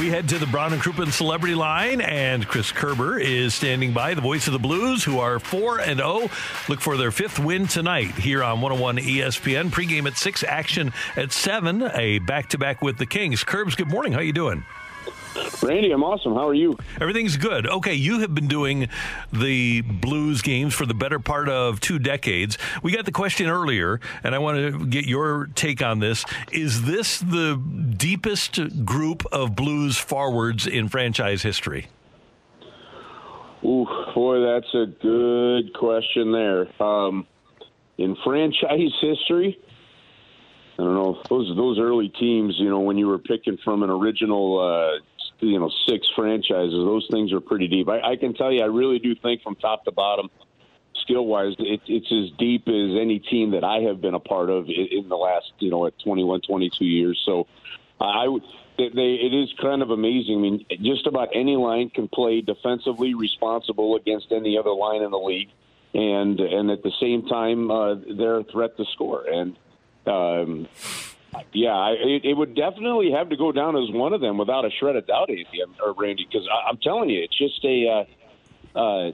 We head to the Brown and Crouppen Celebrity Line, and Chris Kerber is standing by, the voice of the Blues, who are 4 and 0. Look for their fifth win tonight here on 101 ESPN. Pregame at 6, action at 7, a back to back with the Kings. Curbs, good morning. How you doing? Randy, I'm awesome. How are you? Everything's good. Okay, you have been doing the Blues games for the better part of two decades. We got the question earlier, and I want to get your take on this. Is this the deepest group of Blues forwards in franchise history? Ooh, boy, that's a good question there. Um, in franchise history, I don't know those those early teams. You know, when you were picking from an original uh, you know six franchises. Those things are pretty deep. I, I can tell you, I really do think from top to bottom, skill wise, it, it's as deep as any team that I have been a part of in, in the last you know at 21, 22 years. So I would. They, it is kind of amazing. I mean, just about any line can play defensively responsible against any other line in the league, and and at the same time, uh, they're a threat to score. And um, yeah, it, it would definitely have to go down as one of them without a shred of doubt, Andy or Randy. Because I'm telling you, it's just a uh, uh,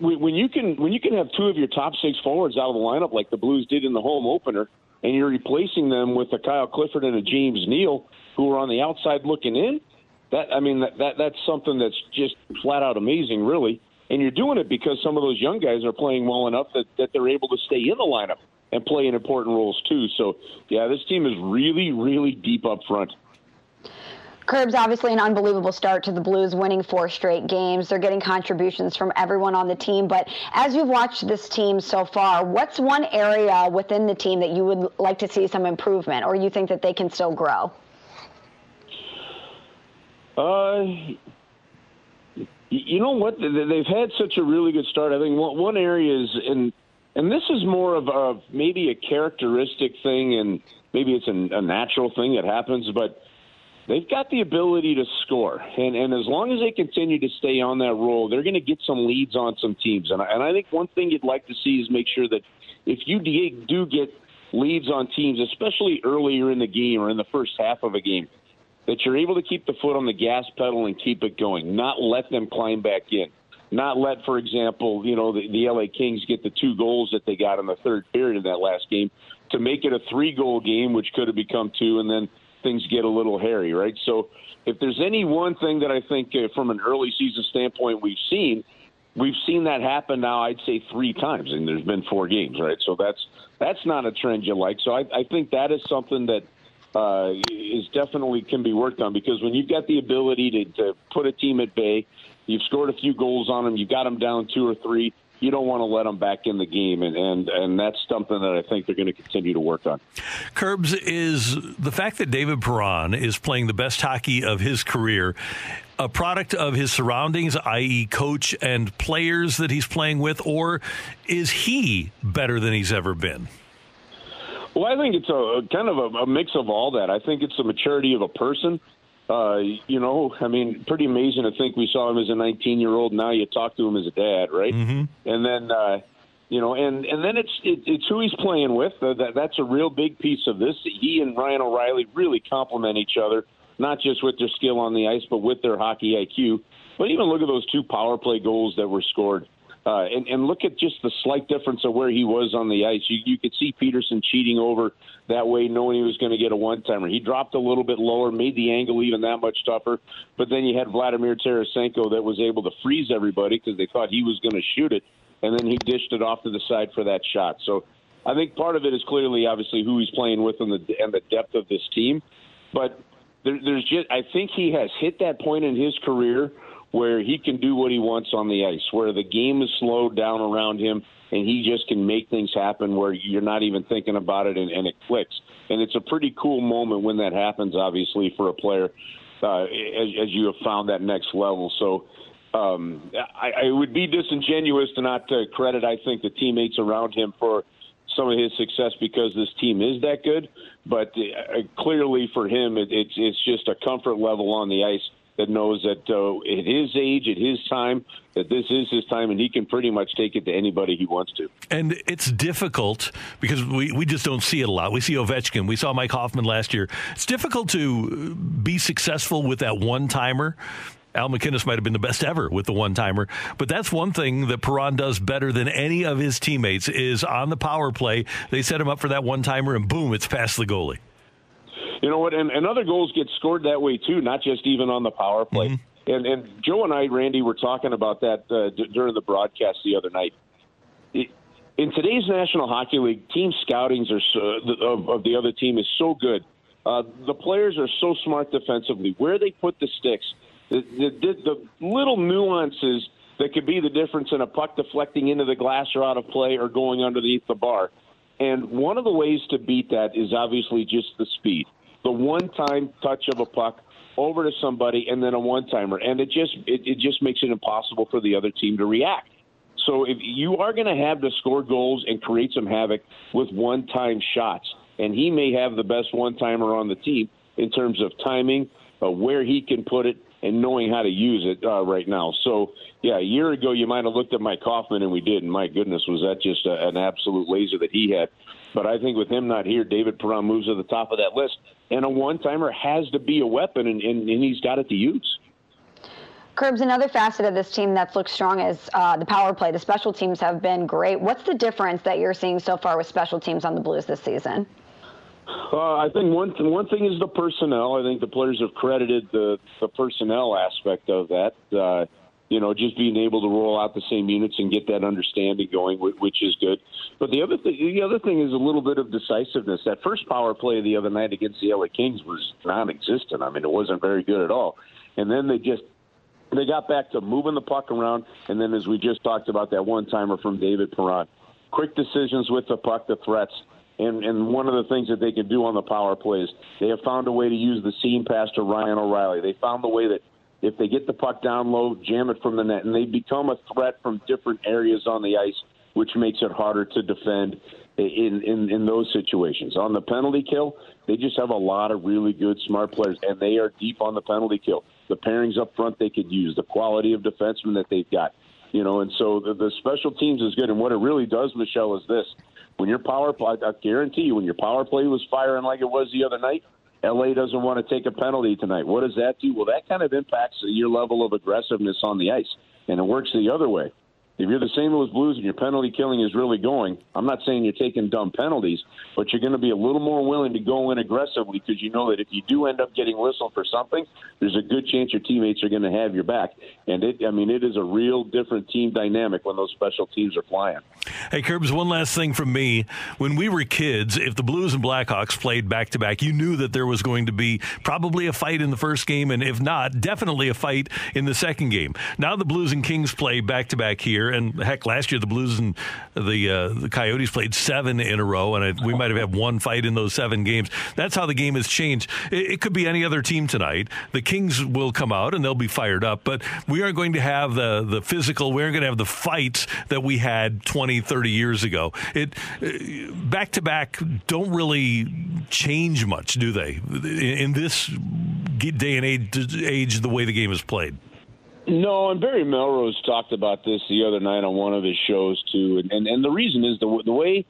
when you can when you can have two of your top six forwards out of the lineup like the Blues did in the home opener, and you're replacing them with a Kyle Clifford and a James Neal who are on the outside looking in. That I mean that, that that's something that's just flat out amazing, really. And you're doing it because some of those young guys are playing well enough that, that they're able to stay in the lineup and play in important roles too. So, yeah, this team is really, really deep up front. Curbs obviously an unbelievable start to the Blues, winning four straight games. They're getting contributions from everyone on the team. But as you've watched this team so far, what's one area within the team that you would like to see some improvement, or you think that they can still grow? Uh, you know what? They've had such a really good start. I think one area is, in and this is more of a maybe a characteristic thing, and maybe it's a, a natural thing that happens, but they've got the ability to score, and and as long as they continue to stay on that roll, they're going to get some leads on some teams, and I, and I think one thing you'd like to see is make sure that if you do get leads on teams, especially earlier in the game or in the first half of a game, that you're able to keep the foot on the gas pedal and keep it going, not let them climb back in not let, for example, you know, the, the LA Kings get the two goals that they got in the third period of that last game to make it a three goal game, which could have become two, and then things get a little hairy, right? So if there's any one thing that I think uh, from an early season standpoint we've seen, we've seen that happen now, I'd say three times, and there's been four games, right? So that's that's not a trend you like. So I, I think that is something that uh, is definitely can be worked on because when you've got the ability to, to put a team at bay, You've scored a few goals on them. You've got them down two or three. You don't want to let them back in the game, and and, and that's something that I think they're going to continue to work on. Curbs is the fact that David Perron is playing the best hockey of his career a product of his surroundings, i.e., coach and players that he's playing with, or is he better than he's ever been? Well, I think it's a kind of a, a mix of all that. I think it's the maturity of a person uh, you know, I mean, pretty amazing to think we saw him as a 19 year old. Now you talk to him as a dad, right? Mm-hmm. And then, uh, you know, and and then it's it, it's who he's playing with. Uh, that that's a real big piece of this. He and Ryan O'Reilly really complement each other, not just with their skill on the ice, but with their hockey IQ. But even look at those two power play goals that were scored. Uh, and, and look at just the slight difference of where he was on the ice. You, you could see Petersen cheating over that way, knowing he was going to get a one timer. He dropped a little bit lower, made the angle even that much tougher. But then you had Vladimir Tarasenko that was able to freeze everybody because they thought he was going to shoot it, and then he dished it off to the side for that shot. So I think part of it is clearly, obviously, who he's playing with and the and the depth of this team. But there, there's just, I think he has hit that point in his career where he can do what he wants on the ice, where the game is slowed down around him and he just can make things happen where you're not even thinking about it and, and it clicks. And it's a pretty cool moment when that happens, obviously, for a player uh, as, as you have found that next level. So um, I, I would be disingenuous to not uh, credit, I think, the teammates around him for some of his success because this team is that good. But uh, clearly for him, it, it's it's just a comfort level on the ice that knows that uh, at his age, at his time, that this is his time, and he can pretty much take it to anybody he wants to. And it's difficult because we, we just don't see it a lot. We see Ovechkin, we saw Mike Hoffman last year. It's difficult to be successful with that one timer. Al MacInnis might have been the best ever with the one timer, but that's one thing that Perron does better than any of his teammates is on the power play. They set him up for that one timer, and boom, it's past the goalie. You know what? And, and other goals get scored that way too, not just even on the power play. Mm-hmm. And, and Joe and I, Randy, were talking about that uh, d- during the broadcast the other night. It, in today's National Hockey League, team scoutings are so, of, of the other team is so good. Uh, the players are so smart defensively. Where they put the sticks, the, the, the little nuances that could be the difference in a puck deflecting into the glass or out of play or going underneath the bar. And one of the ways to beat that is obviously just the speed the one time touch of a puck over to somebody and then a one timer, and it just it, it just makes it impossible for the other team to react. So if you are going to have to score goals and create some havoc with one time shots, and he may have the best one timer on the team in terms of timing, uh, where he can put it, and knowing how to use it uh, right now. So, yeah, a year ago you might have looked at Mike Hoffman, and we did, and my goodness, was that just a, an absolute laser that he had. But I think with him not here, David Perron moves to the top of that list. And a one timer has to be a weapon, and, and, and he's got it to use. Curbs, another facet of this team that's looked strong is uh, the power play. The special teams have been great. What's the difference that you're seeing so far with special teams on the Blues this season? Uh, I think one th- one thing is the personnel. I think the players have credited the the personnel aspect of that. Uh, you know, just being able to roll out the same units and get that understanding going, which is good. But the other thing, the other thing is a little bit of decisiveness. That first power play the other night against the LA Kings was non-existent. I mean, it wasn't very good at all. And then they just they got back to moving the puck around, and then as we just talked about that one timer from David Perron, quick decisions with the puck, the threats. And, and one of the things that they can do on the power plays, they have found a way to use the seam pass to Ryan O'Reilly. They found the way that if they get the puck down low, jam it from the net, and they become a threat from different areas on the ice, which makes it harder to defend in, in, in those situations. On the penalty kill, they just have a lot of really good, smart players, and they are deep on the penalty kill. The pairings up front they could use, the quality of defensemen that they've got, you know, and so the, the special teams is good. And what it really does, Michelle, is this: when your power play, I guarantee you, when your power play was firing like it was the other night, LA doesn't want to take a penalty tonight. What does that do? Well, that kind of impacts your level of aggressiveness on the ice, and it works the other way. If you're the St. Louis Blues and your penalty killing is really going, I'm not saying you're taking dumb penalties, but you're going to be a little more willing to go in aggressively because you know that if you do end up getting whistled for something, there's a good chance your teammates are going to have your back. And it, I mean, it is a real different team dynamic when those special teams are flying. Hey, Curbs, one last thing from me. When we were kids, if the Blues and Blackhawks played back to back, you knew that there was going to be probably a fight in the first game, and if not, definitely a fight in the second game. Now the Blues and Kings play back to back here and heck, last year the Blues and the uh, the Coyotes played seven in a row, and I, we might have had one fight in those seven games. That's how the game has changed. It, it, could be any other team tonight. The Kings will come out and they'll be fired up, but we aren't going to have the the physical. We aren't going to have the fights that we had 20, 30 years ago. It back to back don't really change much, do they? In, in this day and age, age, the way the game is played. No, and Barry Melrose talked about this the other night on one of his shows too, and and, and the reason is the the way.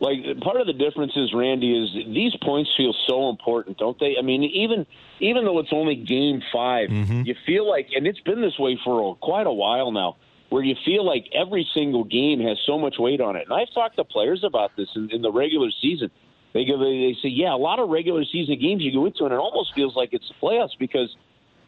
Like part of the difference is Randy is these points feel so important, don't they? I mean, even even though it's only game 5 mm-hmm. you feel like, and it's been this way for a, quite a while now, where you feel like every single game has so much weight on it. And I've talked to players about this in, in the regular season. They go, they say, yeah, a lot of regular season games you go into, and it almost feels like it's the playoffs because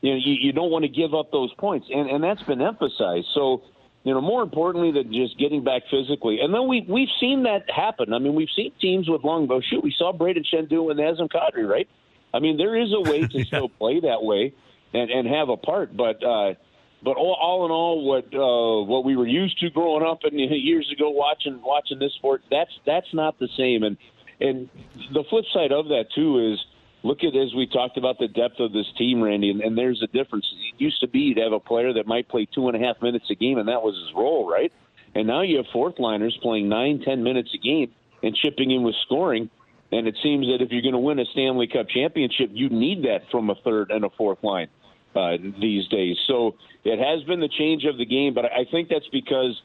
you know, you, you don't want to give up those points, and and that's been emphasized. So, you know, more importantly than just getting back physically, and then we we've seen that happen. I mean, we've seen teams with longbow shoot. We saw Braden do with Nazem Kadri, right? I mean, there is a way to yeah. still play that way and and have a part, but. uh but all, all in all, what uh, what we were used to growing up and years ago watching watching this sport, that's that's not the same. And and the flip side of that too is look at as we talked about the depth of this team, Randy, and, and there's a difference. It used to be you'd have a player that might play two and a half minutes a game, and that was his role, right? And now you have fourth liners playing nine, ten minutes a game and chipping in with scoring. And it seems that if you're going to win a Stanley Cup championship, you need that from a third and a fourth line uh, these days. So it has been the change of the game, but I think that's because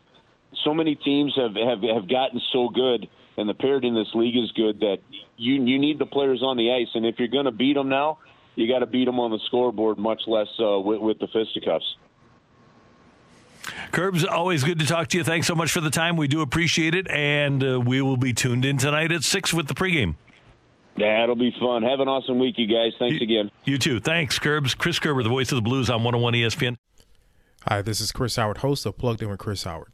so many teams have have, have gotten so good, and the parity in this league is good that you you need the players on the ice. And if you're going to beat them now, you got to beat them on the scoreboard, much less uh, with, with the fisticuffs. Curbs, always good to talk to you. Thanks so much for the time. We do appreciate it, and uh, we will be tuned in tonight at six with the pregame. That'll be fun. Have an awesome week, you guys. Thanks you, again. You too. Thanks, Curbs. Chris Kerber, the voice of the Blues on 101 ESPN. Hi, this is Chris Howard, host of Plugged In with Chris Howard.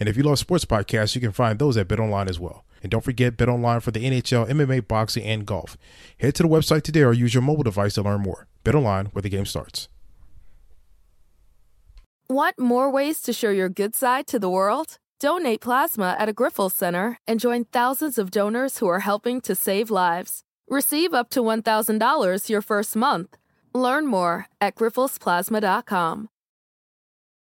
And if you love sports podcasts, you can find those at BetOnline as well. And don't forget BetOnline for the NHL, MMA, boxing, and golf. Head to the website today or use your mobile device to learn more. BetOnline, where the game starts. Want more ways to show your good side to the world? Donate plasma at a Grifols Center and join thousands of donors who are helping to save lives. Receive up to $1,000 your first month. Learn more at grifolsplasma.com.